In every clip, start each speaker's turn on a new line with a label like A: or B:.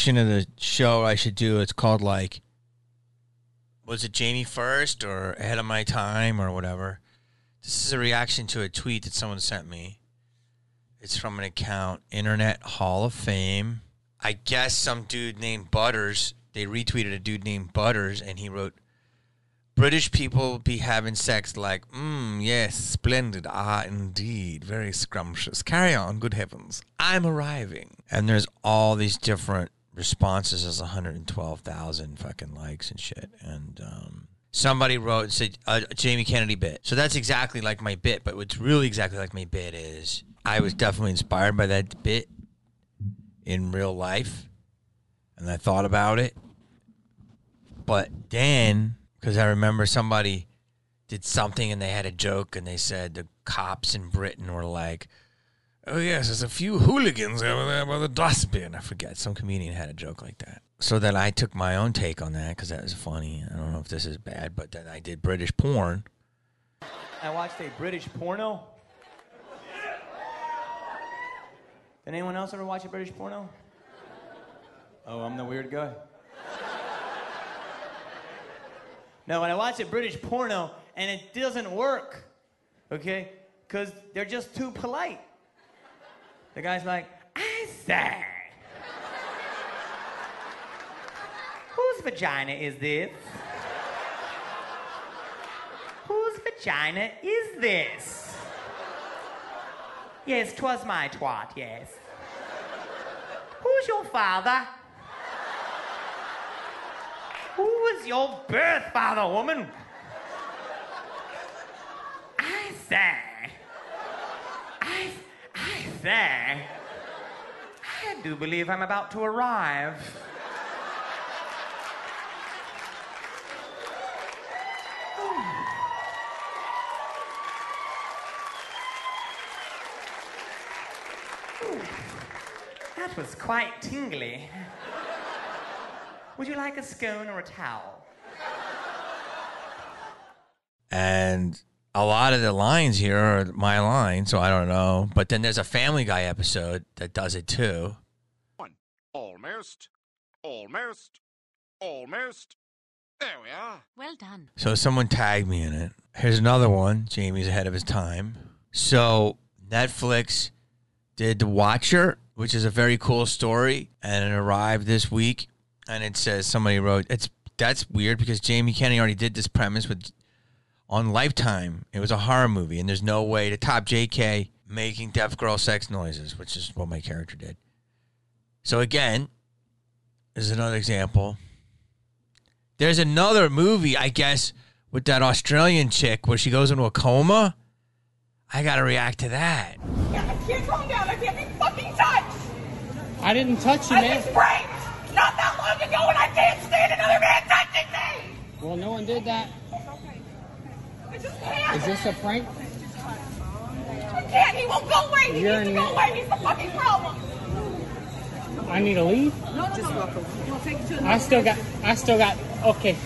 A: section of the show I should do. It's called like, was it Jamie first or ahead of my time or whatever? This is a reaction to a tweet that someone sent me. It's from an account, Internet Hall of Fame. I guess some dude named Butters. They retweeted a dude named Butters, and he wrote, British people be having sex like, mmm, yes, splendid. Ah, indeed. Very scrumptious. Carry on, good heavens. I'm arriving. And there's all these different responses. There's 112,000 fucking likes and shit. And um, somebody wrote said, a Jamie Kennedy bit. So that's exactly like my bit. But what's really exactly like my bit is I was definitely inspired by that bit in real life. And I thought about it. But then because I remember somebody did something and they had a joke and they said the cops in Britain were like, "Oh yes, there's a few hooligans over there by the dustbin." I forget some comedian had a joke like that. So then I took my own take on that because that was funny. I don't know if this is bad, but then I did British porn.
B: I watched a British porno. Did anyone else ever watch a British porno? Oh, I'm the weird guy. No, when I watch a British porno and it doesn't work, okay? Because they're just too polite. The guy's like, I say. Whose vagina is this? Whose vagina is this? Yes, 'twas my twat, yes. Who's your father? Who was your birth father, woman? I say. I, I say. I do believe I'm about to arrive. That was quite tingly. Would you like a scone or a towel?
A: And a lot of the lines here are my lines, so I don't know. But then there's a Family Guy episode that does it too.
C: Almost. Almost. Almost. There we are.
D: Well done.
A: So someone tagged me in it. Here's another one. Jamie's ahead of his time. So Netflix did The Watcher, which is a very cool story, and it arrived this week. And it says somebody wrote it's that's weird because Jamie Kennedy already did this premise with on Lifetime. It was a horror movie, and there's no way to top J.K. making deaf girl sex noises, which is what my character did. So again, is another example. There's another movie, I guess, with that Australian chick where she goes into a coma. I gotta react to that.
E: I can't calm down. I can't be fucking touched.
F: I didn't touch you,
E: I
F: man.
E: was raped not that long ago, and I can't stand another man touching me.
F: Well, no one did that.
E: I just can't.
F: Is this a prank?
E: I can't. He won't go away. He
F: You're
E: needs to go away. He's the fucking problem.
F: I need to leave.
E: No, just welcome. We'll take you to
F: I still got. I still got. Okay.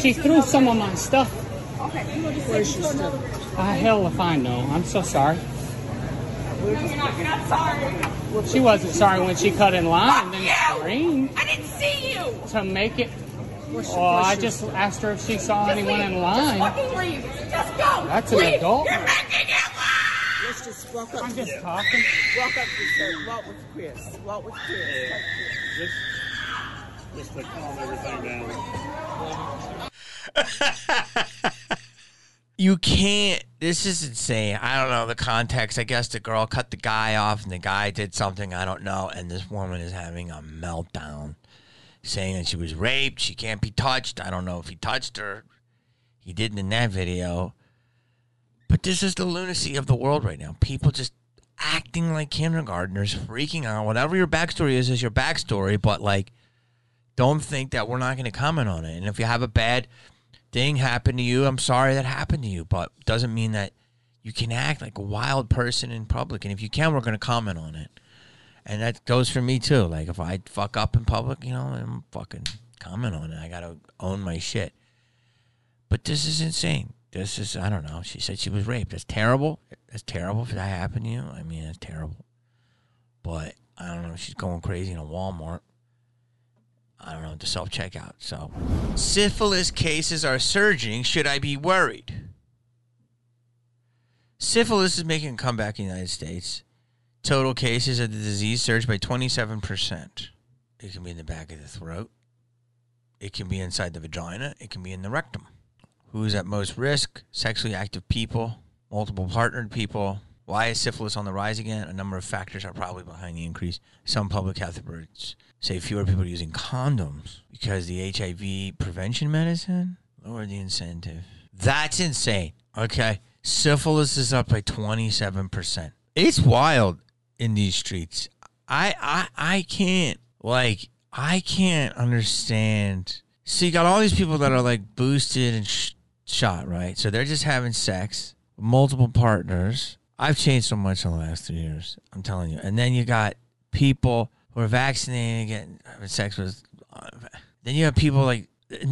F: She threw some of my stuff.
E: Okay, you know, just take you to another.
F: Ah, hell if I know. I'm so sorry.
E: No, you're not. You're not sorry.
F: She wasn't sorry when she cut in line
E: Fuck
F: and then
E: you.
F: screamed
E: I didn't see you.
F: to make it. Oh, I just asked her if she saw
E: Just
F: anyone
E: leave.
F: in
E: Just
F: line.
E: fucking leave. Just go.
F: That's an adult.
E: You're making it loud.
G: Let's just walk up
F: I'm
G: to
F: just
G: them.
F: talking.
G: Walk up to them. Walk with Chris. Walk with Chris.
H: Just, just to calm everything down.
A: You can't. This is insane. I don't know the context. I guess the girl cut the guy off, and the guy did something I don't know. And this woman is having a meltdown, saying that she was raped. She can't be touched. I don't know if he touched her. He didn't in that video. But this is the lunacy of the world right now. People just acting like kindergartners, freaking out. Whatever your backstory is, is your backstory. But like, don't think that we're not going to comment on it. And if you have a bad thing happen to you, I'm sorry that happened to you, but doesn't mean that you can act like a wild person in public. And if you can, we're going to comment on it. And that goes for me too. Like if I fuck up in public, you know, I'm fucking comment on it. I got to own my shit. But this is insane. This is I don't know. She said she was raped. That's terrible. That's terrible if that happened to you. I mean, that's terrible. But I don't know. She's going crazy in a Walmart. I don't know, to self checkout. So, syphilis cases are surging. Should I be worried? Syphilis is making a comeback in the United States. Total cases of the disease surged by 27%. It can be in the back of the throat. It can be inside the vagina. It can be in the rectum. Who is at most risk? Sexually active people, multiple partnered people. Why is syphilis on the rise again? A number of factors are probably behind the increase. Some public health experts say fewer people are using condoms because the HIV prevention medicine lowered the incentive. That's insane. Okay. Syphilis is up by 27%. It's wild in these streets. I I I can't like I can't understand. So you got all these people that are like boosted and sh- shot, right? So they're just having sex, multiple partners. I've changed so much in the last three years. I'm telling you. And then you got people who are vaccinated, and getting having sex with. Uh, then you have people like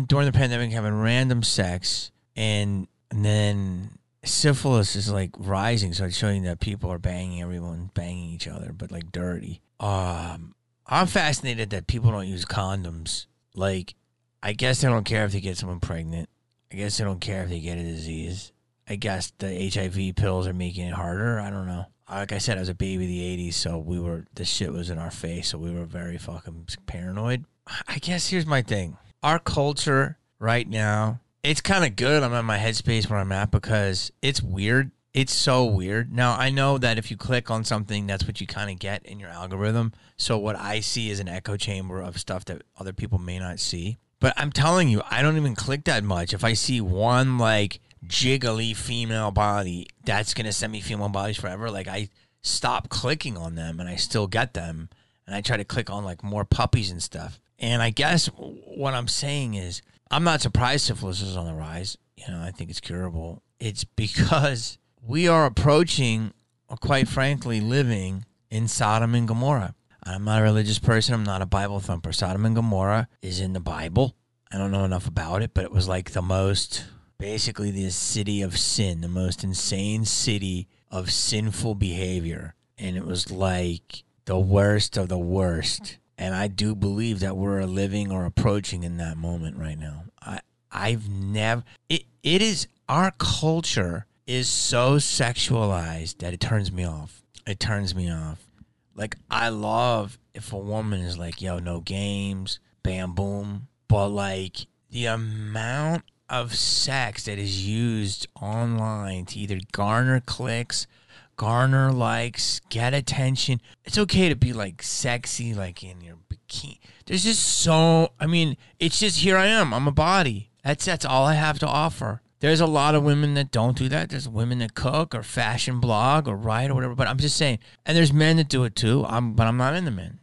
A: during the pandemic having random sex, and and then syphilis is like rising. So it's showing that people are banging everyone, banging each other, but like dirty. Um, I'm fascinated that people don't use condoms. Like, I guess they don't care if they get someone pregnant. I guess they don't care if they get a disease. I guess the HIV pills are making it harder. I don't know. Like I said, I was a baby in the 80s, so we were, this shit was in our face, so we were very fucking paranoid. I guess here's my thing. Our culture right now, it's kind of good. I'm in my headspace where I'm at because it's weird. It's so weird. Now, I know that if you click on something, that's what you kind of get in your algorithm. So, what I see is an echo chamber of stuff that other people may not see. But I'm telling you, I don't even click that much. If I see one like jiggly female body, that's to send me female bodies forever. Like, I stop clicking on them and I still get them. And I try to click on like more puppies and stuff. And I guess what I'm saying is, I'm not surprised syphilis is on the rise. You know, I think it's curable. It's because we are approaching, or quite frankly, living in Sodom and Gomorrah. I'm not a religious person. I'm not a Bible thumper. Sodom and Gomorrah is in the Bible. I don't know enough about it, but it was like the most, basically, the city of sin, the most insane city of sinful behavior. And it was like the worst of the worst. And I do believe that we're living or approaching in that moment right now. I I've never it it is our culture is so sexualized that it turns me off. It turns me off. Like I love if a woman is like, yo, no games, bam boom. But like the amount of sex that is used online to either garner clicks, garner likes, get attention. It's okay to be like sexy, like in your bikini. There's just so I mean, it's just here I am. I'm a body. That's that's all I have to offer. There's a lot of women that don't do that. There's women that cook or fashion blog or write or whatever. But I'm just saying, and there's men that do it too. I'm, but I'm not in the men,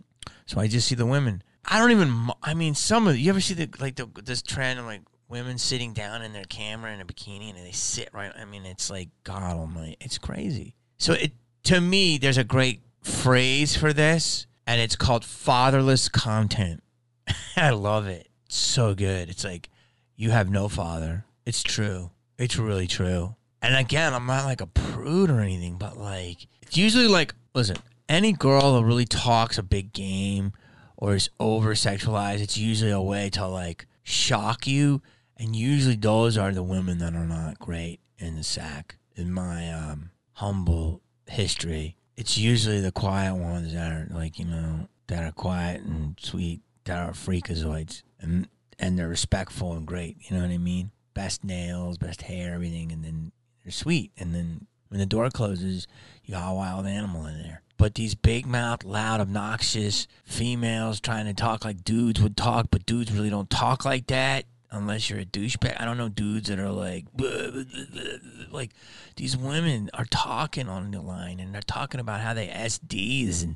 A: so I just see the women. I don't even. I mean, some of you ever see the like the, this trend of like women sitting down in their camera in a bikini and they sit right. I mean, it's like God Almighty. It's crazy. So it to me, there's a great phrase for this, and it's called fatherless content. I love it. It's so good. It's like you have no father. It's true. It's really true. And again, I'm not like a prude or anything, but like it's usually like listen, any girl that really talks a big game or is over sexualized, it's usually a way to like shock you. And usually those are the women that are not great in the sack. In my um, humble history, it's usually the quiet ones that are like, you know, that are quiet and sweet, that are freakazoids. And and they're respectful and great. You know what I mean? Best nails, best hair, everything, and then they're sweet. And then when the door closes, you got a wild animal in there. But these big mouth, loud, obnoxious females trying to talk like dudes would talk, but dudes really don't talk like that unless you're a douchebag. I don't know dudes that are like, like these women are talking on the line and they're talking about how they SDs and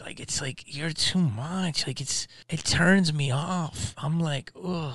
A: like it's like you're too much. Like it's it turns me off. I'm like, ugh.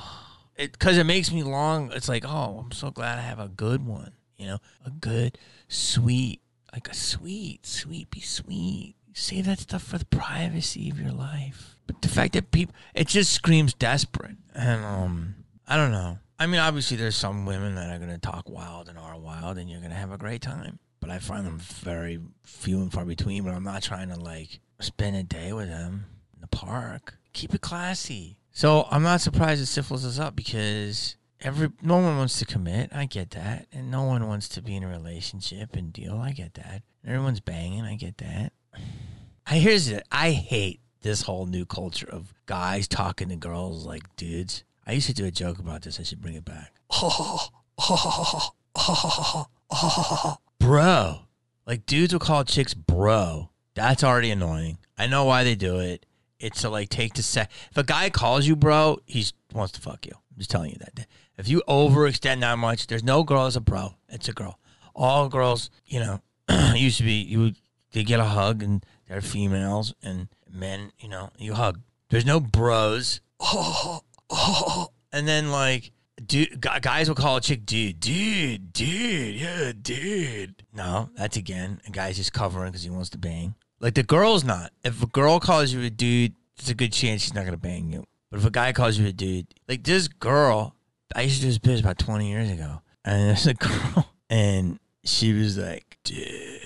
A: It because it makes me long. It's like, oh, I'm so glad I have a good one. You know, a good, sweet, like a sweet, sweet, be sweet. Save that stuff for the privacy of your life. But the fact that people, it just screams desperate. And um, I don't know. I mean, obviously, there's some women that are gonna talk wild and are wild, and you're gonna have a great time. But I find them very few and far between. But I'm not trying to like spend a day with them in the park. Keep it classy. So I'm not surprised that syphilis is up because every no one wants to commit. I get that, and no one wants to be in a relationship and deal. I get that. Everyone's banging. I get that. I here's it. I hate this whole new culture of guys talking to girls like dudes. I used to do a joke about this. I should bring it back. bro. Like dudes will call chicks bro. That's already annoying. I know why they do it. It's to like take the set. If a guy calls you bro, he wants to fuck you. I'm just telling you that. If you overextend that much, there's no girl as a bro. It's a girl. All girls, you know, used to be you. They get a hug and they're females and men. You know, you hug. There's no bros. Oh, oh, And then like, dude, guys will call a chick dude, dude, dude, yeah, dude. No, that's again a guy's just covering because he wants to bang. Like the girl's not. If a girl calls you a dude, there's a good chance she's not gonna bang you. But if a guy calls you a dude, like this girl, I used to do this biz about 20 years ago, and there's a girl, and she was like, dude,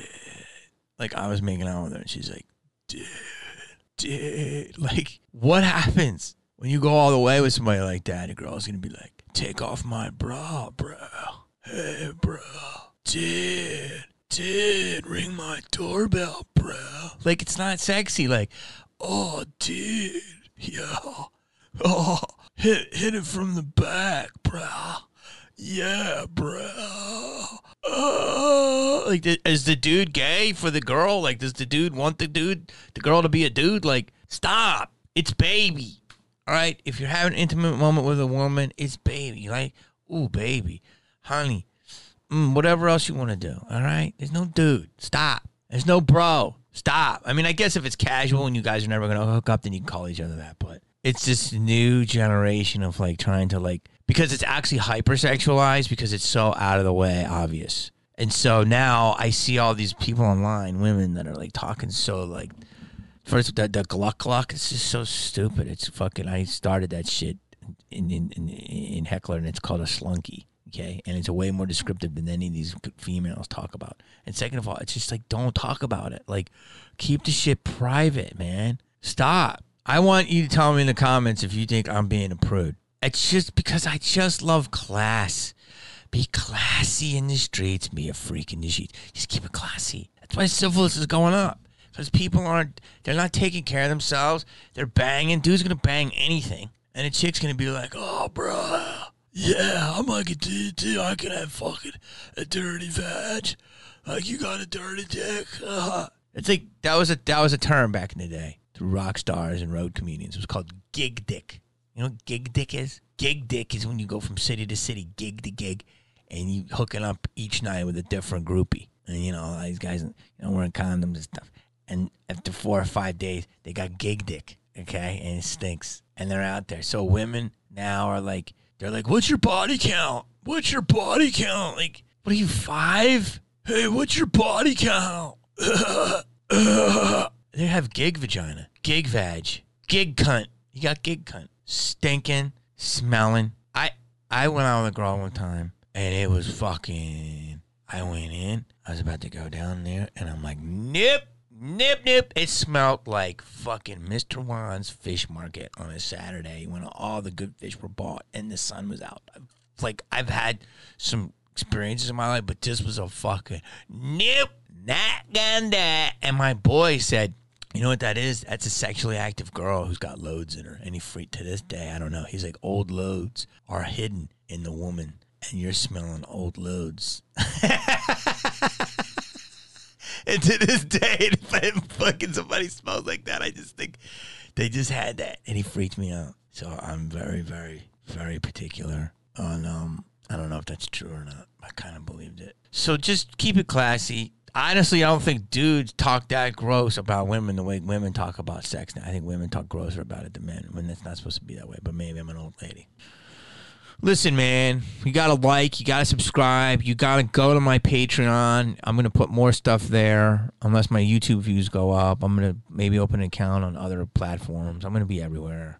A: like I was making out with her, and she's like, dude, dude, like what happens when you go all the way with somebody like that? A girl's gonna be like, take off my bra, bro. Hey, bro, dude, dude, ring my doorbell, bro. Like it's not sexy. Like, oh, dude, yeah, oh, hit hit it from the back, bro. Yeah, bro. Like, is the dude gay for the girl? Like, does the dude want the dude, the girl to be a dude? Like, stop. It's baby. All right. If you're having an intimate moment with a woman, it's baby. Like, ooh, baby, honey, mm, whatever else you want to do. All right. There's no dude. Stop. There's no bro. Stop. I mean, I guess if it's casual and you guys are never gonna hook up, then you can call each other that. But it's this new generation of like trying to like because it's actually hypersexualized because it's so out of the way obvious. And so now I see all these people online, women that are like talking so like first the, the gluck gluck. It's just so stupid. It's fucking. I started that shit in in, in in Heckler, and it's called a slunky. Okay, and it's a way more descriptive than any of these females talk about. And second of all, it's just like don't talk about it. Like keep the shit private, man. Stop. I want you to tell me in the comments if you think I'm being a prude. It's just because I just love class. Be classy in the streets, be a freak in the sheets. Just keep it classy. That's why syphilis is going up. Because people aren't, they're not taking care of themselves. They're banging. Dude's gonna bang anything. And a chick's gonna be like, oh, bro, yeah, I'm like a dude too. I can have fucking a dirty vag. Like you got a dirty dick. Uh. It's like that was a that was a term back in the day through rock stars and road comedians. It was called gig dick. You know gig dick is? Gig dick is when you go from city to city, gig to gig, and you hooking up each night with a different groupie. And you know, these guys you know wearing condoms and stuff. And after four or five days, they got gig dick. Okay, and it stinks. And they're out there. So women now are like, they're like, "What's your body count? What's your body count? Like, what are you five? Hey, what's your body count? they have gig vagina, gig vag, gig cunt. You got gig cunt, stinking, smelling. I I went out with a girl one time, and it was fucking. I went in. I was about to go down there, and I'm like, nip, nip, nip. It smelled like fucking Mr. Juan's fish market on a Saturday when all the good fish were bought and the sun was out. Like I've had some experiences in my life, but this was a fucking nip, not gonna. And my boy said, "You know what that is? That's a sexually active girl who's got loads in her." And he freaked to this day. I don't know. He's like, old loads are hidden in the woman, and you're smelling old loads. and to this day, if I fucking somebody smells like that, I just think they just had that, and he freaked me out. So I'm very, very, very particular on. um I don't know if that's true or not. I kind of believed it. So just keep it classy. Honestly, I don't think dudes talk that gross about women the way women talk about sex now. I think women talk grosser about it than men when it's not supposed to be that way. But maybe I'm an old lady. Listen, man, you got to like, you got to subscribe, you got to go to my Patreon. I'm to put more stuff there unless my YouTube views go up. I'm to maybe open an account on other platforms. I'm to be everywhere.